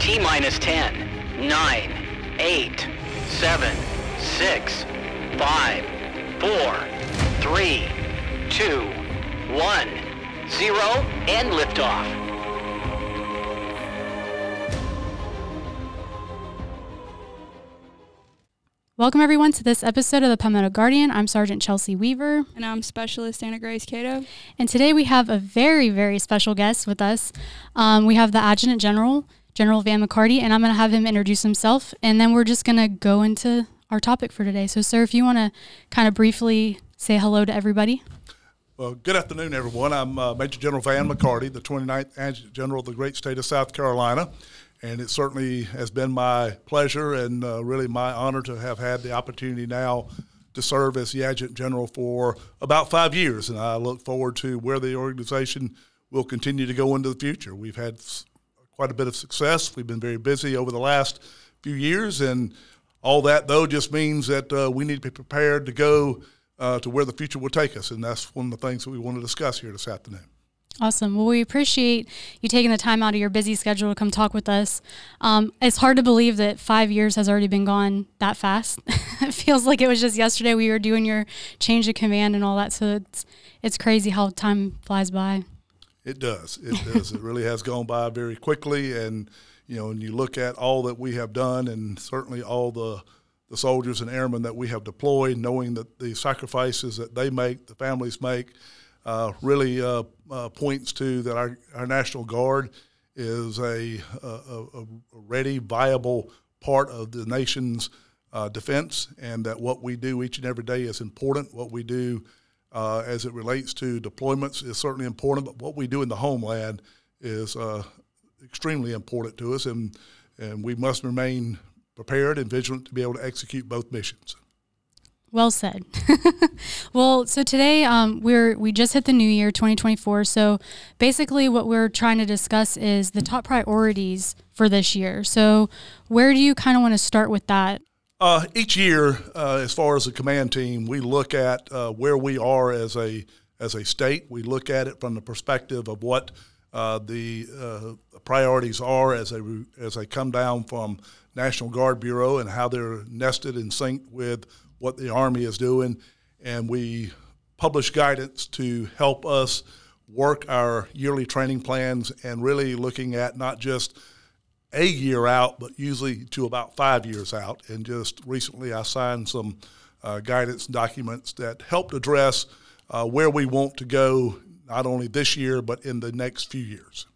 T minus 10, 9, 8, 7, 6, 5, 4, 3, 2, 1, 0, and liftoff. Welcome, everyone, to this episode of the Palmetto Guardian. I'm Sergeant Chelsea Weaver. And I'm Specialist Ana-Grace Catoe. And today we have a very, very special guest with us. Um, we have the Adjutant General, General Van McCarty, and I'm going to have him introduce himself. And then we're just going to go into our topic for today. So, sir, if you want to kind of briefly say hello to everybody. Well, good afternoon, everyone. I'm uh, Major General Van McCarty, the 29th Adjutant General of the great state of South Carolina. And it certainly has been my pleasure and uh, really my honor to have had the opportunity now to serve as the Adjutant General for about five years. And I look forward to where the organization will continue to go into the future. We've had quite a bit of success. We've been very busy over the last few years. And all that, though, just means that uh, we need to be prepared to go uh, to where the future will take us. And that's one of the things that we want to discuss here this afternoon. Awesome. Well, we appreciate you taking the time out of your busy schedule to come talk with us. Um, it's hard to believe that five years has already been gone that fast. it feels like it was just yesterday we were doing your change of command and all that. So it's it's crazy how time flies by. It does. It does. it really has gone by very quickly, and you know, when you look at all that we have done, and certainly all the the soldiers and airmen that we have deployed, knowing that the sacrifices that they make, the families make uh, really uh, uh, points to that our, our National Guard is a, a, a ready, viable part of the nation's uh, defense, and that what we do each and every day is important. What we do uh, as it relates to deployments is certainly important, but what we do in the homeland is uh, extremely important to us, and, and we must remain prepared and vigilant to be able to execute both missions. Well said. well, so today um, we're we just hit the new year, 2024. So basically, what we're trying to discuss is the top priorities for this year. So where do you kind of want to start with that? Uh, each year, uh, as far as the command team, we look at uh, where we are as a as a state. We look at it from the perspective of what uh, the uh, priorities are as they as they come down from National Guard Bureau and how they're nested and synced with what the Army is doing, and we publish guidance to help us work our yearly training plans and really looking at not just a year out, but usually to about five years out. And just recently, I signed some uh, guidance documents that helped address uh, where we want to go, not only this year, but in the next few years.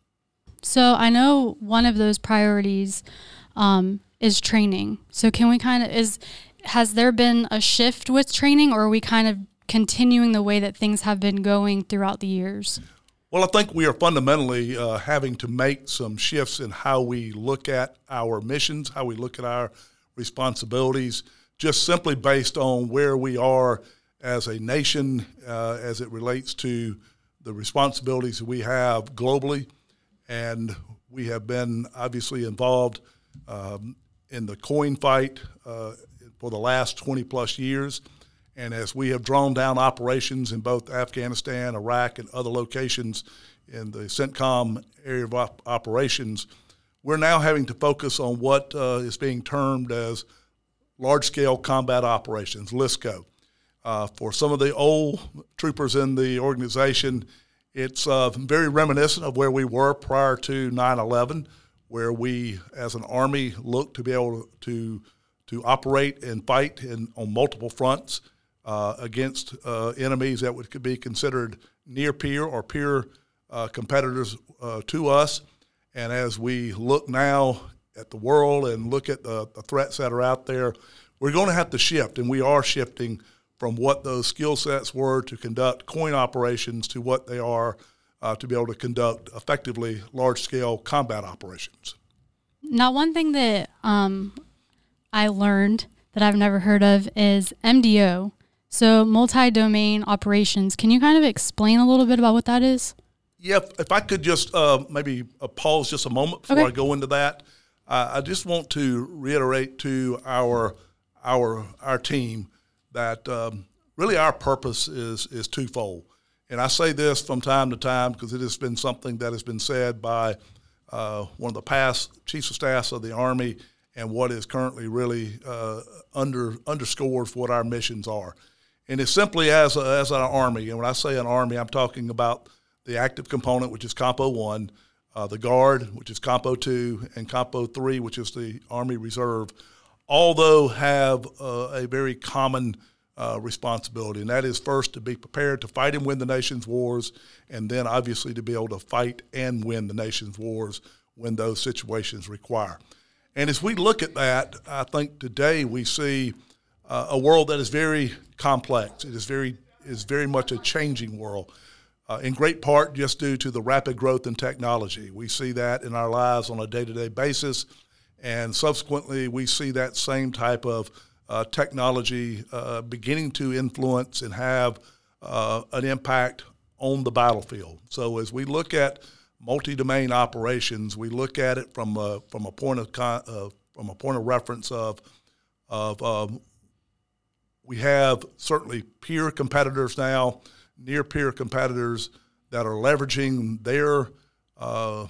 So I know one of those priorities um, is training. So can we kind of is has there been a shift with training, or are we kind of continuing the way that things have been going throughout the years? Well, I think we are fundamentally uh, having to make some shifts in how we look at our missions, how we look at our responsibilities, just simply based on where we are as a nation uh, as it relates to the responsibilities that we have globally. And we have been obviously involved um, in the COIN fight uh, for the last 20 plus years. And as we have drawn down operations in both Afghanistan, Iraq, and other locations in the CENTCOM area of op- operations, we're now having to focus on what uh, is being termed as large scale combat operations, LSCO. Uh, for some of the old troopers in the organization, it's uh, very reminiscent of where we were prior to 9 11, where we, as an Army, looked to be able to to operate and fight in, on multiple fronts uh, against uh, enemies that would could be considered near peer or peer uh, competitors uh, to us. And as we look now at the world and look at the, the threats that are out there, we're going to have to shift, and we are shifting from what those skill sets were to conduct COIN operations to what they are uh, to be able to conduct effectively large scale combat operations. Now, one thing that um, I learned that I've never heard of is MDO. So multi domain operations. Can you kind of explain a little bit about what that is? Yeah, if I could just uh, maybe uh, pause just a moment before okay. I go into that. Uh, I just want to reiterate to our our our team that um, really our purpose is is twofold, and I say this from time to time because it has been something that has been said by uh, one of the past chiefs of staffs of the Army and what is currently really uh, under underscores what our missions are. And it's simply as, a, as an Army, and when I say an Army, I'm talking about the active component, which is Compo 1, uh, the Guard, which is Compo 2, and Compo 3, which is the Army Reserve, although have uh, a very common uh, responsibility, and that is first to be prepared to fight and win the nation's wars, and then obviously to be able to fight and win the nation's wars when those situations require. And as we look at that, I think today we see uh, a world that is very complex. It is very is very much a changing world uh, in great part just due to the rapid growth in technology. We see that in our lives on a day to day basis, and subsequently, we see that same type of uh, technology uh, beginning to influence and have uh, an impact on the battlefield. So, as we look at multi domain operations, we look at it from a, from a point of con- uh, from a point of reference of of um, we have certainly peer competitors now near peer competitors that are leveraging their uh,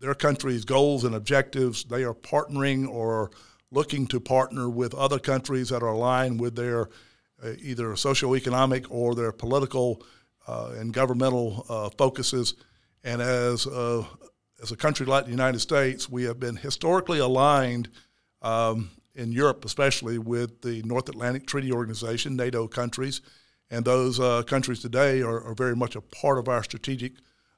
their country's goals and objectives. They are partnering or looking to partner with other countries that are aligned with their uh, either socioeconomic or their political uh, and governmental uh, focuses. And as uh, as a country like the United States, we have been historically aligned um, in Europe, especially with the North Atlantic Treaty Organization, NATO countries and those uh, countries today are, are, very much a part of our strategic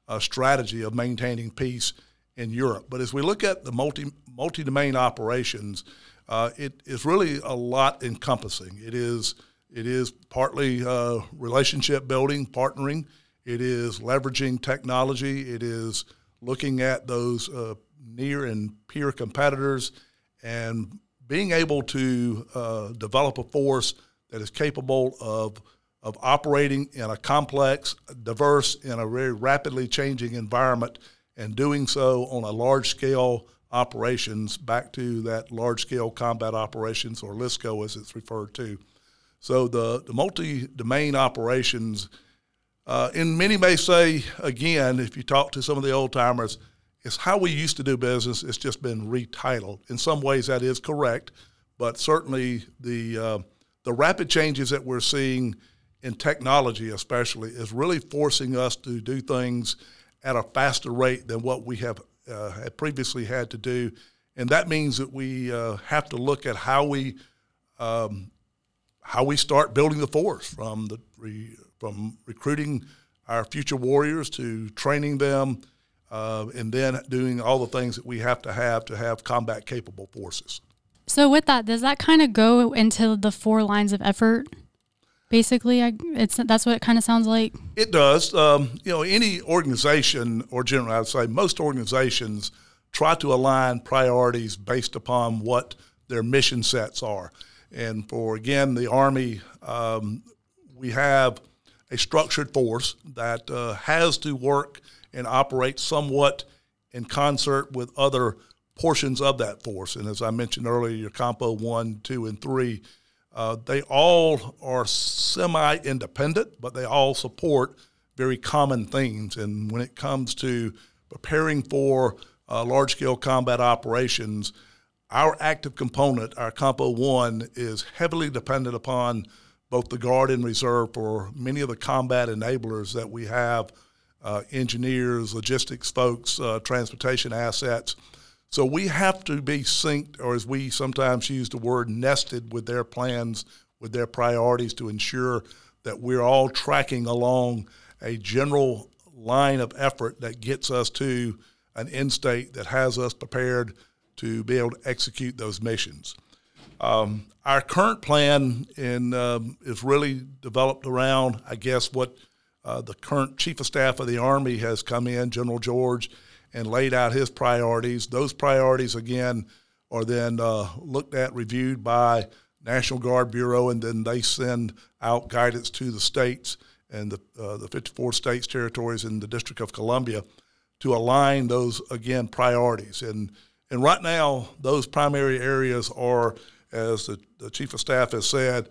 uh, strategy of maintaining peace in Europe. But as we look at the multi multi domain operations, uh, it is really a lot encompassing. It is it is partly uh, relationship building, partnering. It is leveraging technology. It is looking at those uh, near and peer competitors and being able to uh, develop a force that is capable of of operating in a complex, diverse, and a very rapidly changing environment, and doing so on a large scale operations, back to that large scale combat operations, or LSCO as it's referred to. So the, the multi domain operations, uh, and many may say, again, if you talk to some of the old timers, it's how we used to do business. It's just been retitled. In some ways, that is correct, but certainly the uh, the rapid changes that we're seeing in technology, especially, is really forcing us to do things at a faster rate than what we have uh, had previously had to do, and that means that we uh, have to look at how we um, how we start building the force from the re, from recruiting our future warriors to training them, uh, and then doing all the things that we have to have to have combat capable forces. So, with that, does that kind of go into the four lines of effort? basically I, it's that's what it kind of sounds like it does um, you know any organization or generally i'd say most organizations try to align priorities based upon what their mission sets are and for again the army um, we have a structured force that uh, has to work and operate somewhat in concert with other portions of that force and as i mentioned earlier your compo 1 2 and 3 uh, they all are semi independent, but they all support very common themes. And when it comes to preparing for uh, large scale combat operations, our active component, our Compo 1, is heavily dependent upon both the Guard and Reserve for many of the combat enablers that we have engineers, logistics folks, uh, transportation assets so we have to be synced, or as we sometimes use the word, nested with their plans, with their priorities to ensure that we're all tracking along a general line of effort that gets us to an end state that has us prepared to be able to execute those missions. Um, our current plan in, um, is really developed around, I guess, what uh, the current Chief of Staff of the Army has come in, General George, and laid out his priorities. Those priorities, again, are then uh, looked at, reviewed by National Guard Bureau, and then they send out guidance to the states and the, uh, the 54 states, territories, and the District of Columbia to align those, again, priorities. And, and right now, those primary areas are, as the, the Chief of Staff has said,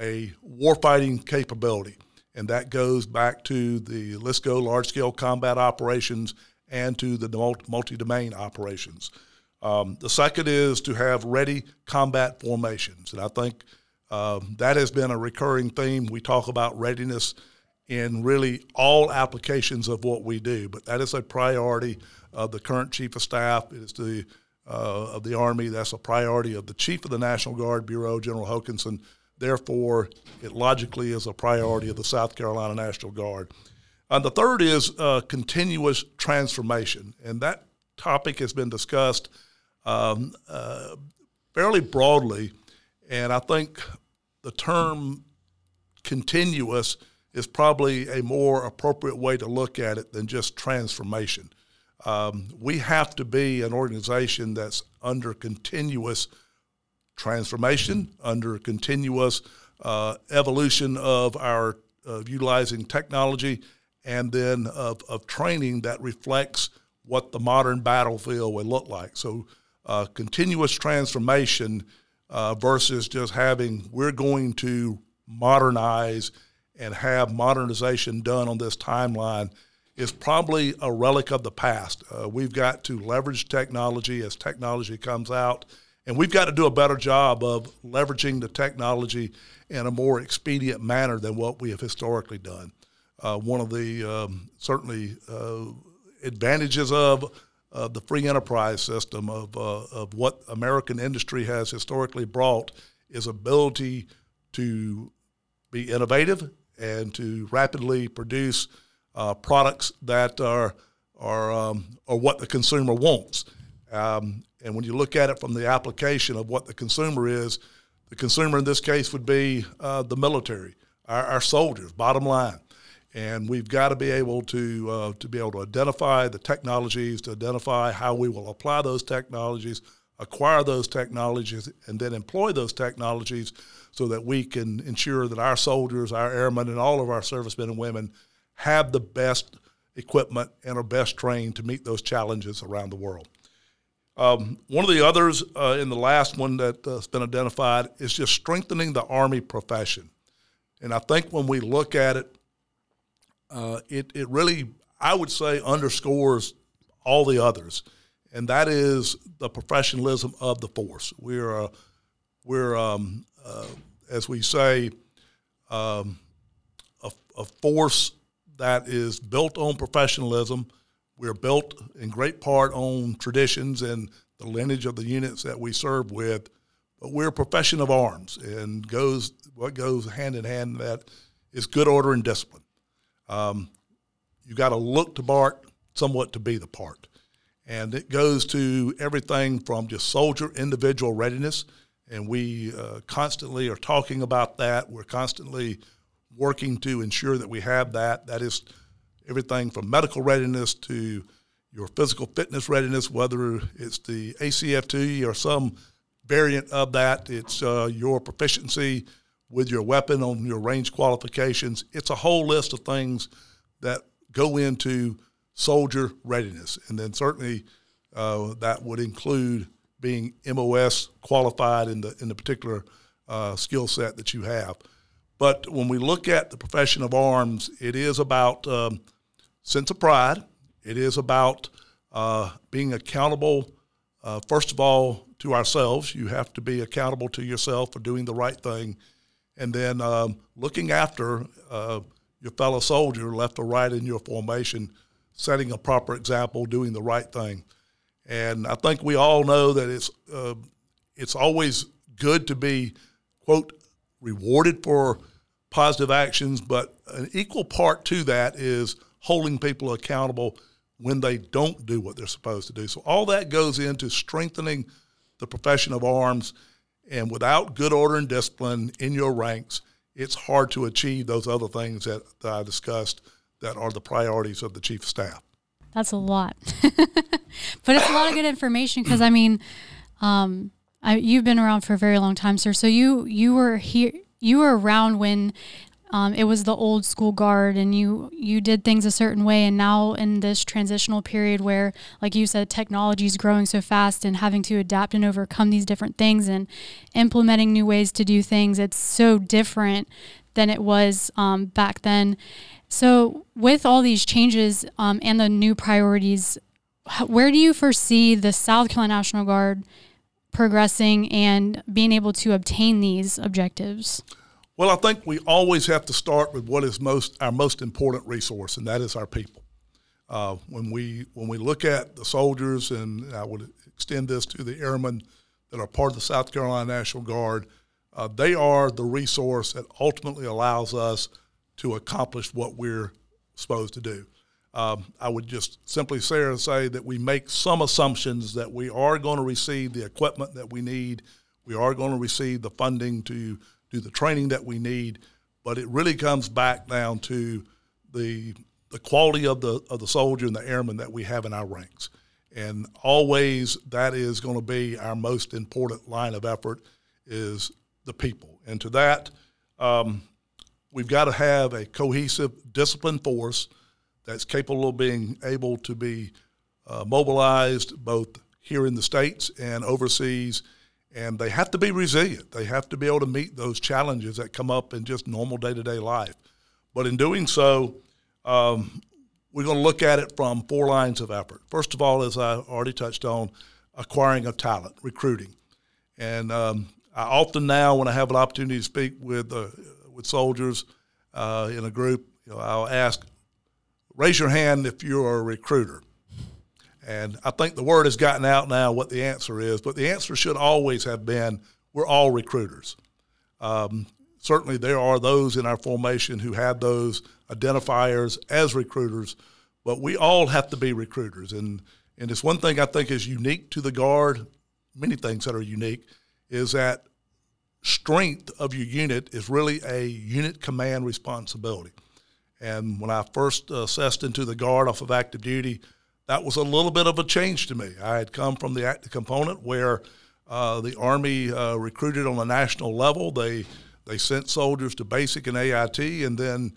a warfighting capability. And that goes back to the LSCO large scale combat operations and to the multi domain operations. Um, the second is to have ready combat formations. And I think um, that has been a recurring theme. We talk about readiness in really all applications of what we do, but that is a priority of the current Chief of Staff. It is the uh, of the Army. That's a priority of the Chief of the National Guard Bureau, General Hokanson. Therefore, it logically is a priority of the South Carolina National Guard. And the third is uh, continuous transformation, and that topic has been discussed um, uh, fairly broadly. And I think the term continuous is probably a more appropriate way to look at it than just transformation. Um, we have to be an organization that's under continuous transformation, under continuous uh, evolution of our of utilizing technology, and then of, of training that reflects what the modern battlefield would look like. So, uh, continuous transformation uh, versus just having we're going to modernize and have modernization done on this timeline is probably a relic of the past. Uh, we've got to leverage technology as technology comes out, and we've got to do a better job of leveraging the technology in a more expedient manner than what we have historically done. Uh, one of the um, certainly uh, advantages of uh, the free enterprise system of, uh, of what American industry has historically brought is ability to be innovative and to rapidly produce uh, products that are are um, are what the consumer wants. Um, and when you look at it from the application of what the consumer is, the consumer in this case would be uh, the military, our, our, soldiers. Bottom line, and we've got to be able to uh, to be able to identify the technologies, to identify how we will apply those technologies, acquire those technologies, and then employ those technologies so that we can ensure that our soldiers, our airmen, and all of our servicemen and women have the best equipment and are best trained to meet those challenges around the world. Um, one of the others uh, in the last one that's uh, been identified is just strengthening the Army profession. And I think when we look at it, uh, it, it really, I would say, underscores all the others. And that is the professionalism of the force. We're, we're um, uh, as we say, um, a, a force that is built on professionalism. We're built in great part on traditions and the lineage of the units that we serve with, but we're a profession of arms, and goes what goes hand in hand that is good order and discipline. Um, you got to look to Bart somewhat to be the part, and it goes to everything from just soldier individual readiness, and we uh, constantly are talking about that. We're constantly working to ensure that we have that. That is everything from medical readiness to your physical fitness readiness, whether it's the ACFT or some variant of that. It's uh, your proficiency with your weapon on your range qualifications. It's a whole list of things that go into soldier readiness. And then certainly uh, that would include being MOS qualified in the, in the particular uh, skill set that you have. But when we look at the profession of arms, it is about um, sense of pride. It is about uh, being accountable, uh, first of all, to ourselves. You have to be accountable to yourself for doing the right thing. And then um, looking after uh, your fellow soldier, left or right in your formation, setting a proper example, doing the right thing. And I think we all know that it's, uh, it's always good to be, quote, rewarded for positive actions, but an equal part to that is holding people accountable when they don't do what they're supposed to do. So all that goes into strengthening the profession of arms. And without good order and discipline in your ranks, it's hard to achieve those other things that, that I discussed that are the priorities of the chief of staff. That's a lot, but it's a lot of good information because I mean, um, I, you've been around for a very long time, sir. So you you were here, you were around when um, it was the old school guard and you you did things a certain way and now in this transitional period where like you said technology is growing so fast and having to adapt and overcome these different things and implementing new ways to do things it's so different than it was um, back then. So, with all these changes um, and the new priorities, where do you foresee the South Carolina National Guard progressing and being able to obtain these objectives? Well, I think we always have to start with what is most our most important resource, and that is our people. Uh, when we when we look at the soldiers, and I would extend this to the airmen that are part of the South Carolina National Guard, uh, they are the resource that ultimately allows us to accomplish what we're supposed to do. Um, I would just simply say say that we make some assumptions that we are going to receive the equipment that we need, we are going to receive the funding to do the training that we need, but it really comes back down to the the quality of the of the soldier and the airman that we have in our ranks. And always that is going to be our most important line of effort is the people. And to that, um, we've got to have a cohesive, disciplined force that's capable of being able to be uh, mobilized both here in the states and overseas. And they have to be resilient. They have to be able to meet those challenges that come up in just normal day to day life. But in doing so, um, we're going to look at it from four lines of effort. First of all, as I already touched on, acquiring of talent, recruiting. And um, I often now, when I have an opportunity to speak with uh, with soldiers uh, in a group, you know, I'll ask, raise your hand if you're a recruiter. And I think the word has gotten out now what the answer is, but the answer should always have been we're all recruiters. Um, certainly, there are those in our formation who have those identifiers as recruiters, but we all have to be recruiters. And, and it's one thing I think is unique to the Guard, many things that are unique, is that strength of your unit is really a unit command responsibility. And when I first assessed into the Guard off of active duty, that was a little bit of a change to me. I had come from the active component where uh, the Army uh, recruited on a national level. They they sent soldiers to basic and AIT, and then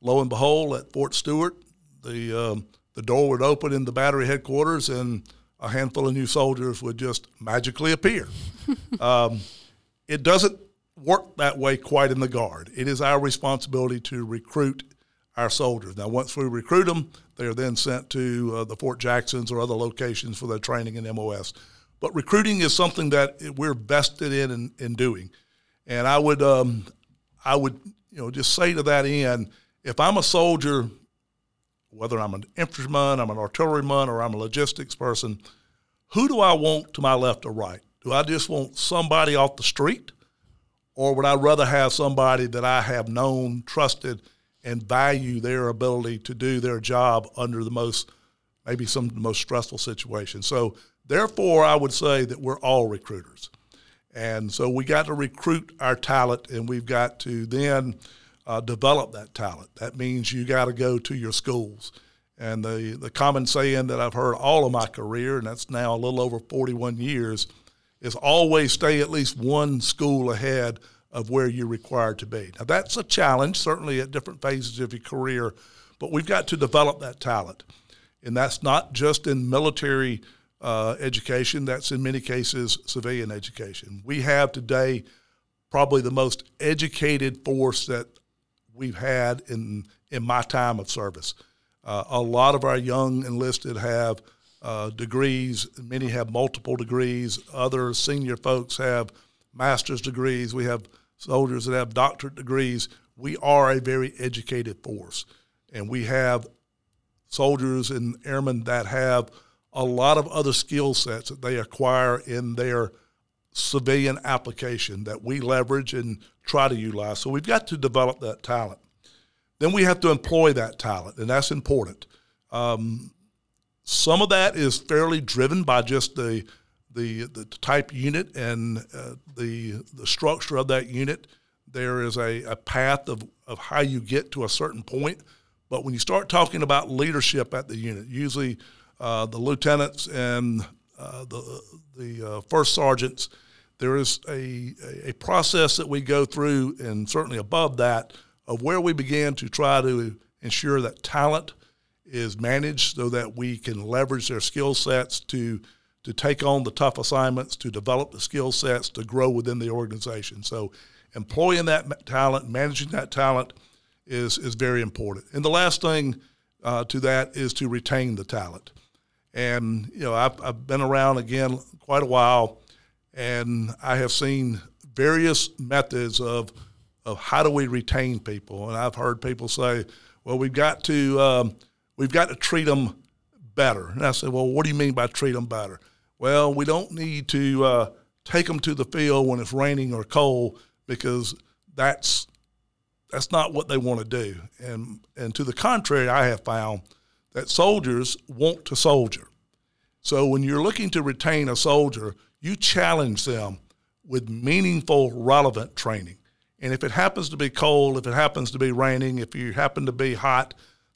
lo and behold, at Fort Stewart, the um, the door would open in the battery headquarters, and a handful of new soldiers would just magically appear. um, it doesn't work that way quite in the Guard. It is our responsibility to recruit our soldiers. Now, once we recruit them, they are then sent to uh, the Fort Jacksons or other locations for their training in MOS. But recruiting is something that we're vested in in, in doing, and I would um, I would you know just say to that end if I'm a soldier, whether I'm an infantryman, I'm an artilleryman, or I'm a logistics person, who do I want to my left or right? Do I just want somebody off the street? Or would I rather have somebody that I have known, trusted, and value their ability to do their job under the most, maybe some of the most stressful situations? So, therefore, I would say that we're all recruiters. And so we got to recruit our talent, and we've got to then uh, develop that talent. That means you got to go to your schools. And the, the common saying that I've heard all of my career, and that's now a little over 41 years, is always stay at least one school ahead of where you're required to be. Now, that's a challenge, certainly at different phases of your career, but we've got to develop that talent. And that's not just in military uh, education, that's in many cases civilian education. We have today probably the most educated force that we've had in in my time of service. Uh, a lot of our young enlisted have uh, degrees. Many have multiple degrees. Other senior folks have master's degrees. We have soldiers that have doctorate degrees. We are a very educated force, and we have soldiers and airmen that have a lot of other skill sets that they acquire in their civilian application that we leverage and try to utilize. So we've got to develop that talent. Then we have to employ that talent, and that's important. Um, some of that is fairly driven by just the the, the type unit and uh, the the structure of that unit. There is a, a path of, of how you get to a certain point. But when you start talking about leadership at the unit, usually uh, the lieutenants and uh, the the uh, first sergeants there is a, a process that we go through, and certainly above that, of where we begin to try to ensure that talent is managed so that we can leverage their skill sets to to take on the tough assignments, to develop the skill sets, to grow within the organization. So employing that talent, managing that talent is is very important. And the last thing uh, to that is to retain the talent. And you know, I've, I've been around again quite a while, and I have seen various methods of of how do we retain people. And I've heard people say, "Well, we've got to um, we've got to treat them better." And I said, "Well, what do you mean by treat them better?" Well, we don't need to uh, take them to the field when it's raining or cold because that's that's not what they want to do. And and to the contrary, I have found that soldiers want to soldier. So when you're looking to retain a soldier, you challenge them with meaningful, relevant training. And if it happens to be cold, if it happens to be raining, if you happen to be hot,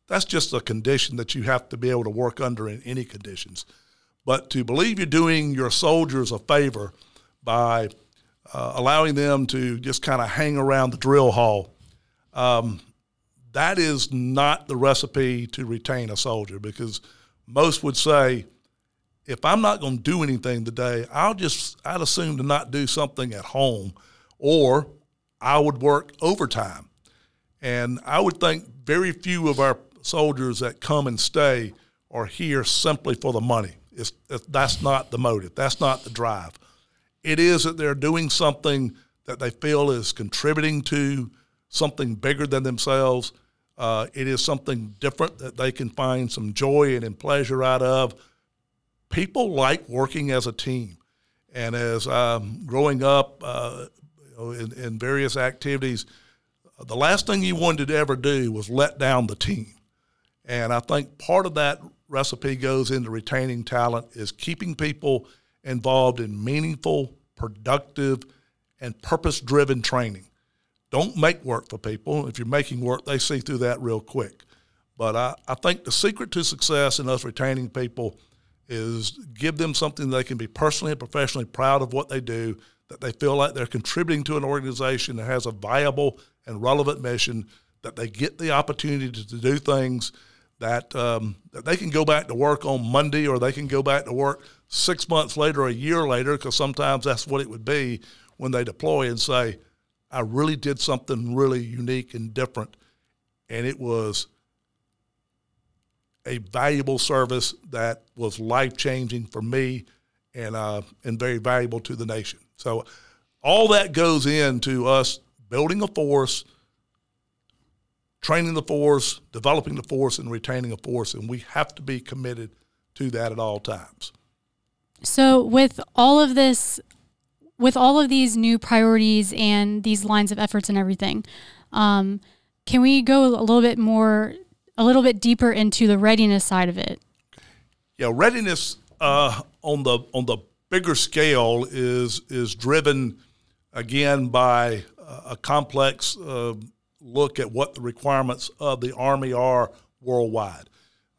that's just a condition that you have to be able to work under in any conditions. But to believe you're doing your soldiers a favor by uh, allowing them to just kind of hang around the drill hall, um, that is not the recipe to retain a soldier because most would say, if I'm not going to do anything today, I'll just, I'd assume to not do something at home or I would work overtime. And I would think very few of our soldiers that come and stay are here simply for the money. It's, that's not the motive. That's not the drive. It is that they're doing something that they feel is contributing to something bigger than themselves. Uh, it is something different that they can find some joy and, pleasure out of. People like working as a team. And as um, growing up uh, in, in various activities, the last thing you wanted to ever do was let down the team. And I think part of that recipe goes into retaining talent is keeping people involved in meaningful, productive, and purpose driven training. Don't make work for people. If you're making work, they see through that real quick. But I, I think the secret to success in us retaining people is give them something they can be personally and professionally proud of what they do, that they feel like they're contributing to an organization that has a viable and relevant mission, that they get the opportunity to, to do things that, um, they can go back to work on Monday or they can go back to work six months later, a year later, because sometimes that's what it would be when they deploy and say, I really did something really unique and different. And it was a valuable service that was life changing for me and, uh, and very valuable to the nation. So, all that goes into us building a force training the force, developing the force, and retaining a force, and we have to be committed to that at all times. So, with all of this, with all of these new priorities and these lines of efforts and everything, um, can we go a little bit more, a little bit deeper into the readiness side of it? Yeah, readiness uh, on the on the bigger scale is is driven again by a complex uh, look at what the requirements of the Army are worldwide.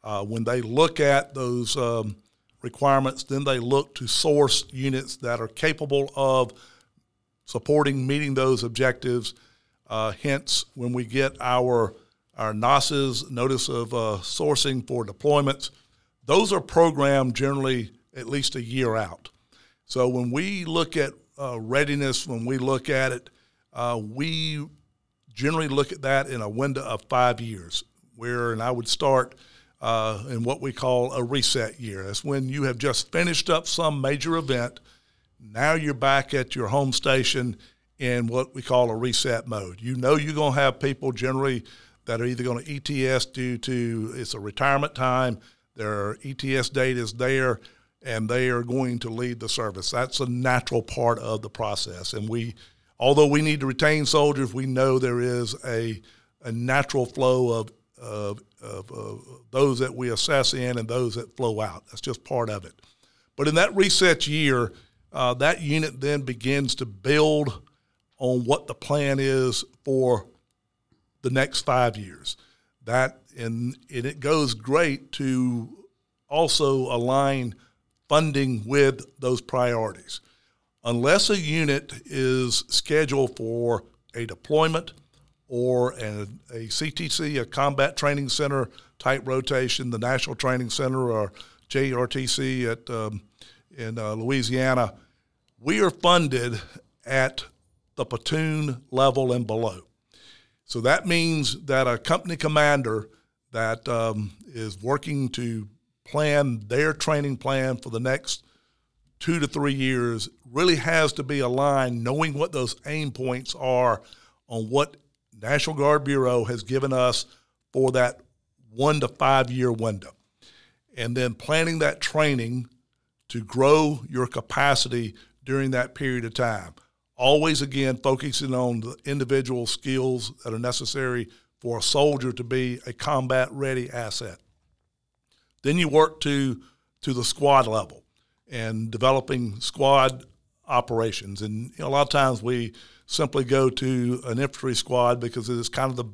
Uh, when they look at those um, requirements, then they look to source units that are capable of supporting meeting those objectives. Uh, hence, when we get our our NOSes, notice of uh, sourcing for deployments, those are programmed generally at least a year out. So when we look at uh, readiness, when we look at it, uh, we generally look at that in a window of five years, where, and I would start uh, in what we call a reset year. That's when you have just finished up some major event. Now you're back at your home station in what we call a reset mode. You know you're going to have people generally that are either going to ETS due to it's a retirement time, their ETS date is there, and they are going to leave the service. That's a natural part of the process, and we although we need to retain soldiers, we know there is a, a natural flow of, of, of, of those that we assess in and those that flow out. That's just part of it. But in that reset year, uh, that unit then begins to build on what the plan is for the next five years. That and, and it goes great to also align funding with those priorities unless a unit is scheduled for a deployment or an, a CTC, a combat training center type rotation, the National Training Center or JRTC at um, in uh, Louisiana, we are funded at the platoon level and below. So that means that a company commander that um, is working to plan their training plan for the next two to three years really has to be aligned, knowing what those aim points are on what National Guard Bureau has given us for that one to five year window. And then planning that training to grow your capacity during that period of time. Always, again, focusing on the individual skills that are necessary for a soldier to be a combat ready asset. Then you work to, to the squad level and developing squad operations. And a lot of times we simply go to an infantry squad because it is kind of the,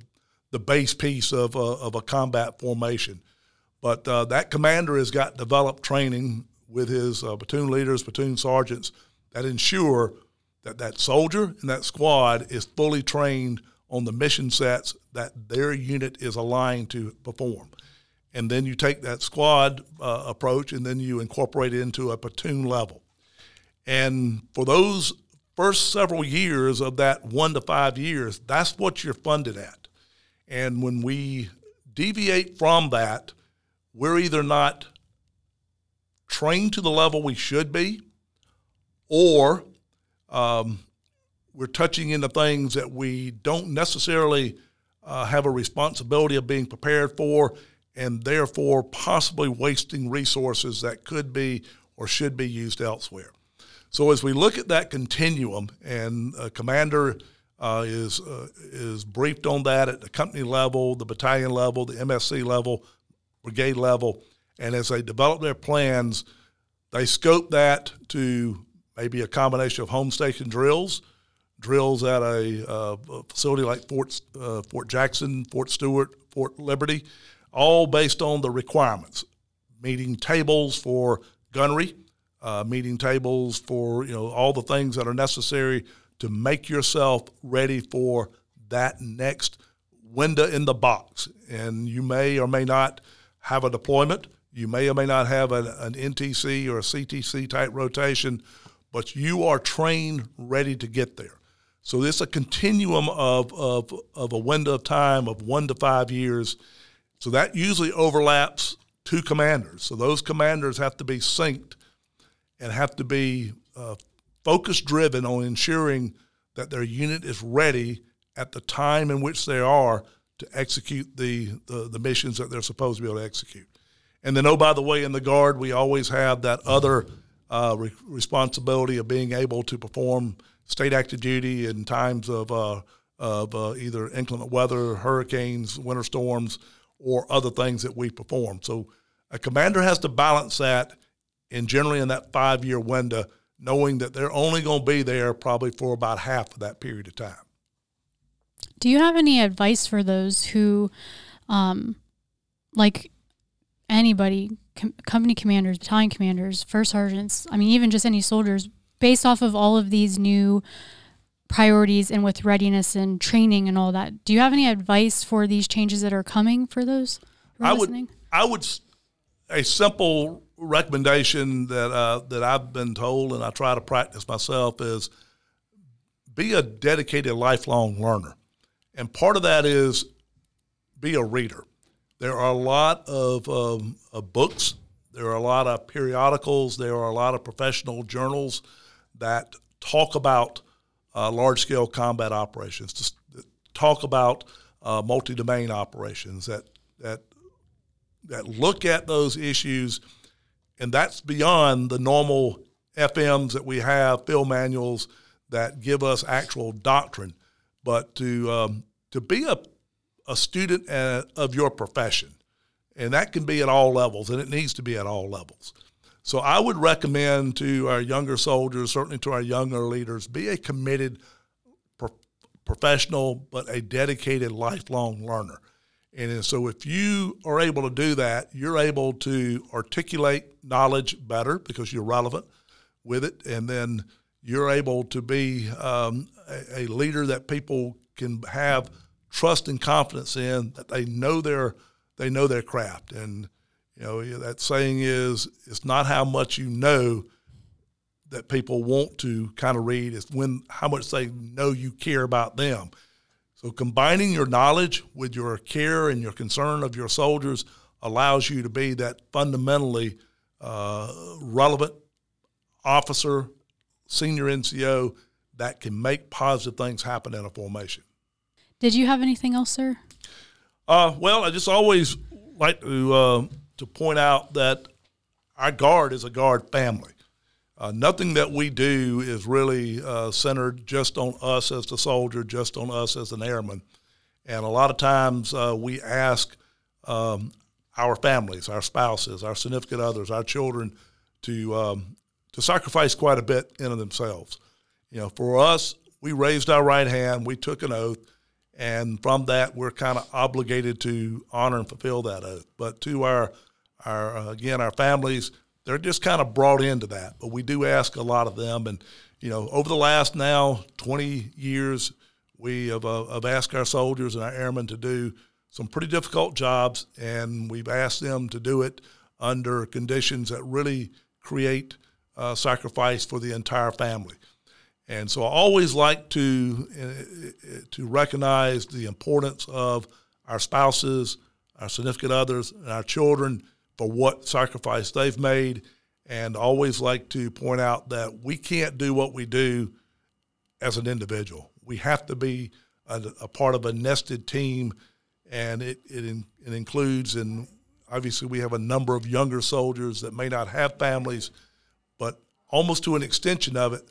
the base piece of a, of a combat formation. But uh, that commander has got developed training with his uh, platoon leaders, platoon sergeants that ensure that that soldier and that squad is fully trained on the mission sets that their unit is aligned to perform. And then you take that squad uh, approach and then you incorporate it into a platoon level. And for those first several years of that one to five years, that's what you're funded at. And when we deviate from that, we're either not trained to the level we should be, or um, we're touching into things that we don't necessarily uh, have a responsibility of being prepared for, and therefore possibly wasting resources that could be or should be used elsewhere. So as we look at that continuum, and a commander uh, is uh, is briefed on that at the company level, the battalion level, the MSC level, brigade level, and as they develop their plans, they scope that to maybe a combination of home station drills, drills at a, uh, facility like Fort uh, Fort Jackson, Fort Stewart, Fort Liberty, all based on the requirements, meeting tables for gunnery uh, meeting tables, for you know all the things that are necessary to make yourself ready for that next window in the box. And you may or may not have a deployment. You may or may not have an, an NTC or a CTC type rotation, but you are trained ready to get there. So it's a continuum of, of, of a window of time of one to five years. So that usually overlaps two commanders. So those commanders have to be synced and have to be uh, focus driven on ensuring that their unit is ready at the time in which they are to execute the, the, the, missions that they're supposed to be able to execute. And then, oh, by the way, in the Guard, we always have that other uh, re- responsibility of being able to perform state active duty in times of, uh, of uh, either inclement weather, hurricanes, winter storms, or other things that we perform. So a commander has to balance that and generally in that five year window, knowing that they're only going to be there probably for about half of that period of time. Do you have any advice for those who, um, like anybody, com- company commanders, battalion commanders, first sergeants, I mean, even just any soldiers, based off of all of these new priorities and with readiness and training and all that, do you have any advice for these changes that are coming for those I listening? Would, I would, a simple recommendation that uh, that I've been told and I try to practice myself is be a dedicated lifelong learner, and part of that is be a reader. There are a lot of, um, of books. There are a lot of periodicals. There are a lot of professional journals that talk about uh, large scale combat operations, to talk about uh, multi domain operations that that that look at those issues and that's beyond the normal FMs that we have, field manuals that give us actual doctrine. But to um, to be a a student uh, of your profession, and that can be at all levels, and it needs to be at all levels. So I would recommend to our younger soldiers, certainly to our younger leaders, be a committed pro- professional, but a dedicated lifelong learner. And so, if you are able to do that, you're able to articulate knowledge better because you're relevant with it. And then you're able to be um, a, a, leader that people can have trust and confidence in that they know their they know their craft. And you know that saying is it's not how much you know, that people want to kind of read it's when how much they know you care about them. So combining your knowledge with your care and your concern of your soldiers allows you to be that fundamentally uh, relevant officer, senior NCO that can make positive things happen in a formation. Did you have anything else, sir? Uh, well, I just always like to uh, to point out that our guard is a guard family. Uh, nothing that we do is really uh, centered just on us as the soldier, just on us as an airman. And a lot of times uh, we ask um, our families, our spouses, our significant others, our children to um, to sacrifice quite a bit in themselves. You know, for us, we raised our right hand, we took an oath, and from that, we're kind of obligated to honor and fulfill that oath. But to our our uh, again our families, they're just kind of brought into that. But we do ask a lot of them, and you know, over the last now 20 years, we have, uh, have asked our soldiers and our airmen to do some pretty difficult jobs, and we've asked them to do it under conditions that really create uh, sacrifice for the entire family. And so I always like to uh, to recognize the importance of our spouses, our significant others, and our children for what sacrifice they've made, and always like to point out that we can't do what we do as an individual. We have to be a, a part of a nested team and it it, in, it includes and obviously we have a number of younger soldiers that may not have families, but almost to an extension of it,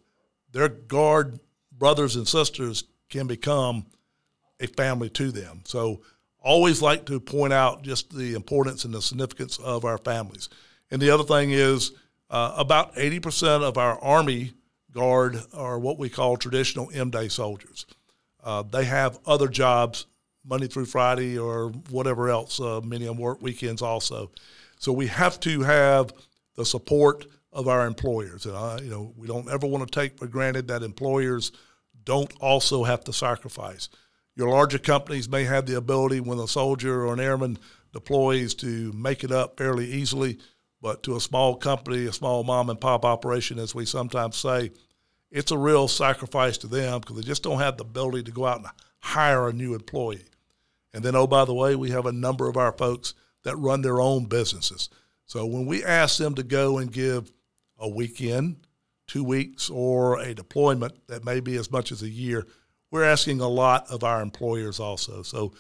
their guard brothers and sisters can become a family to them. So always like to point out just the importance and the significance of our families. And the other thing is uh, about 80% of our Army Guard are what we call traditional M Day soldiers. Uh, they have other jobs Monday through Friday or whatever else. Uh, many of them work weekends also. So we have to have the support of our employers. And, uh, you know, we don't ever want to take for granted that employers don't also have to sacrifice. Your larger companies may have the ability when a soldier or an airman deploys to make it up fairly easily, but to a small company, a small mom and pop operation, as we sometimes say, it's a real sacrifice to them because they just don't have the ability to go out and hire a new employee. And then, oh, by the way, we have a number of our folks that run their own businesses. So when we ask them to go and give a weekend, two weeks, or a deployment that may be as much as a year, we're asking a lot of our employers also. So,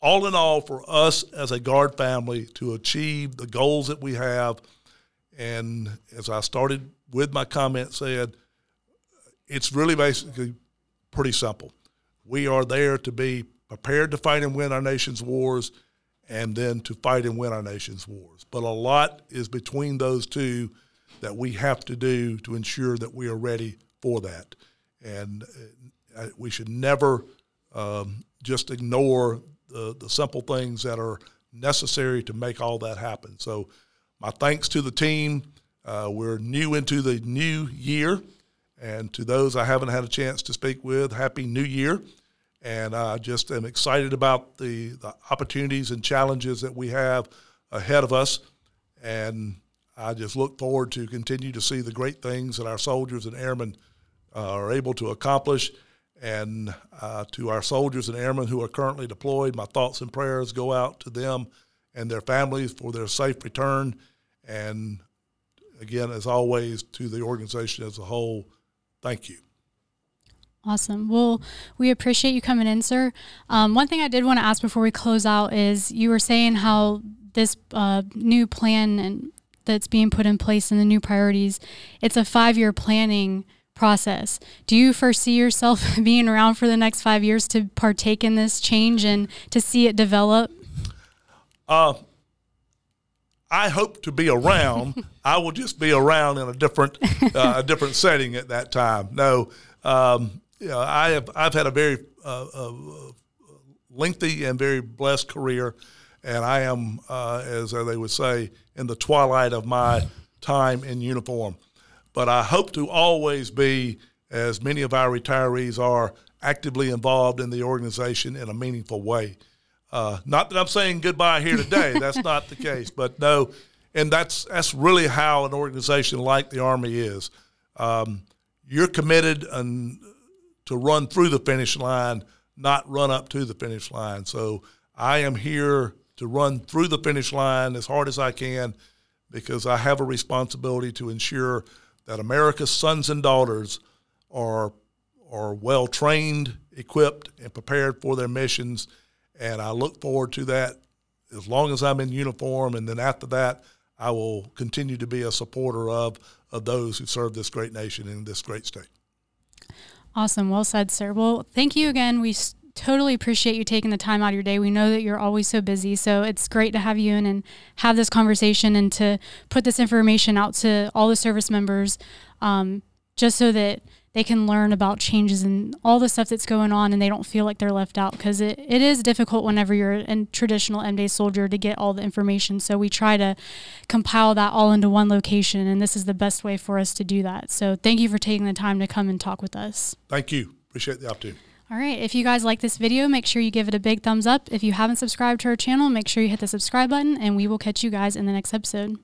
all in all, for us as a guard family to achieve the goals that we have, and as I started with my comment said, it's really basically pretty simple. We are there to be prepared to fight and win our nation's wars, and then to fight and win our nation's wars. But a lot is between those two that we have to do to ensure that we are ready for that. And uh, we should never um, just ignore the, the simple things that are necessary to make all that happen. So, my thanks to the team. Uh, we're new into the new year. And to those I haven't had a chance to speak with, Happy New Year and I just am excited about the, the opportunities and challenges that we have ahead of us. And I just look forward to continue to see the great things that our soldiers and airmen uh, are able to accomplish. And uh, to our soldiers and airmen who are currently deployed, my thoughts and prayers go out to them and their families for their safe return. And again, as always, to the organization as a whole, thank you. Awesome. Well, we appreciate you coming in, sir. Um, one thing I did want to ask before we close out is you were saying how this uh, new plan and that's being put in place and the new priorities, it's a five year planning process. Do you foresee yourself being around for the next five years to partake in this change and to see it develop? Uh, I hope to be around. I will just be around in a different, uh, a different setting at that time. No, um, you know, I have I've had a very uh, uh, lengthy and very blessed career, and I am, uh, as they would say, in the twilight of my time in uniform. But I hope to always be, as many of our retirees are, actively involved in the organization in a meaningful way. Uh, not that I'm saying goodbye here today. that's not the case. But no, and that's that's really how an organization like the Army is. um, you're committed and to run through the finish line, not run up to the finish line. So I am here to run through the finish line as hard as I can because I have a responsibility to ensure that America's sons and daughters are are well trained, equipped, and prepared for their missions. And I look forward to that as long as I'm in uniform. And then after that, I will continue to be a supporter of, of those who serve this great nation in this great state. Awesome. Well said, sir. Well, thank you again. We totally appreciate you taking the time out of your day. We know that you're always so busy. So it's great to have you in and have this conversation and to put this information out to all the service members um, just so that they can learn about changes and all the stuff that's going on and they don't feel like they're left out because it, it is difficult whenever you're a traditional M-Day soldier to get all the information. So we try to compile that all into one location and this is the best way for us to do that. So thank you for taking the time to come and talk with us. Thank you. Appreciate the opportunity. All right, if you guys like this video, make sure you give it a big thumbs up. If you haven't subscribed to our channel, make sure you hit the subscribe button, and we will catch you guys in the next episode.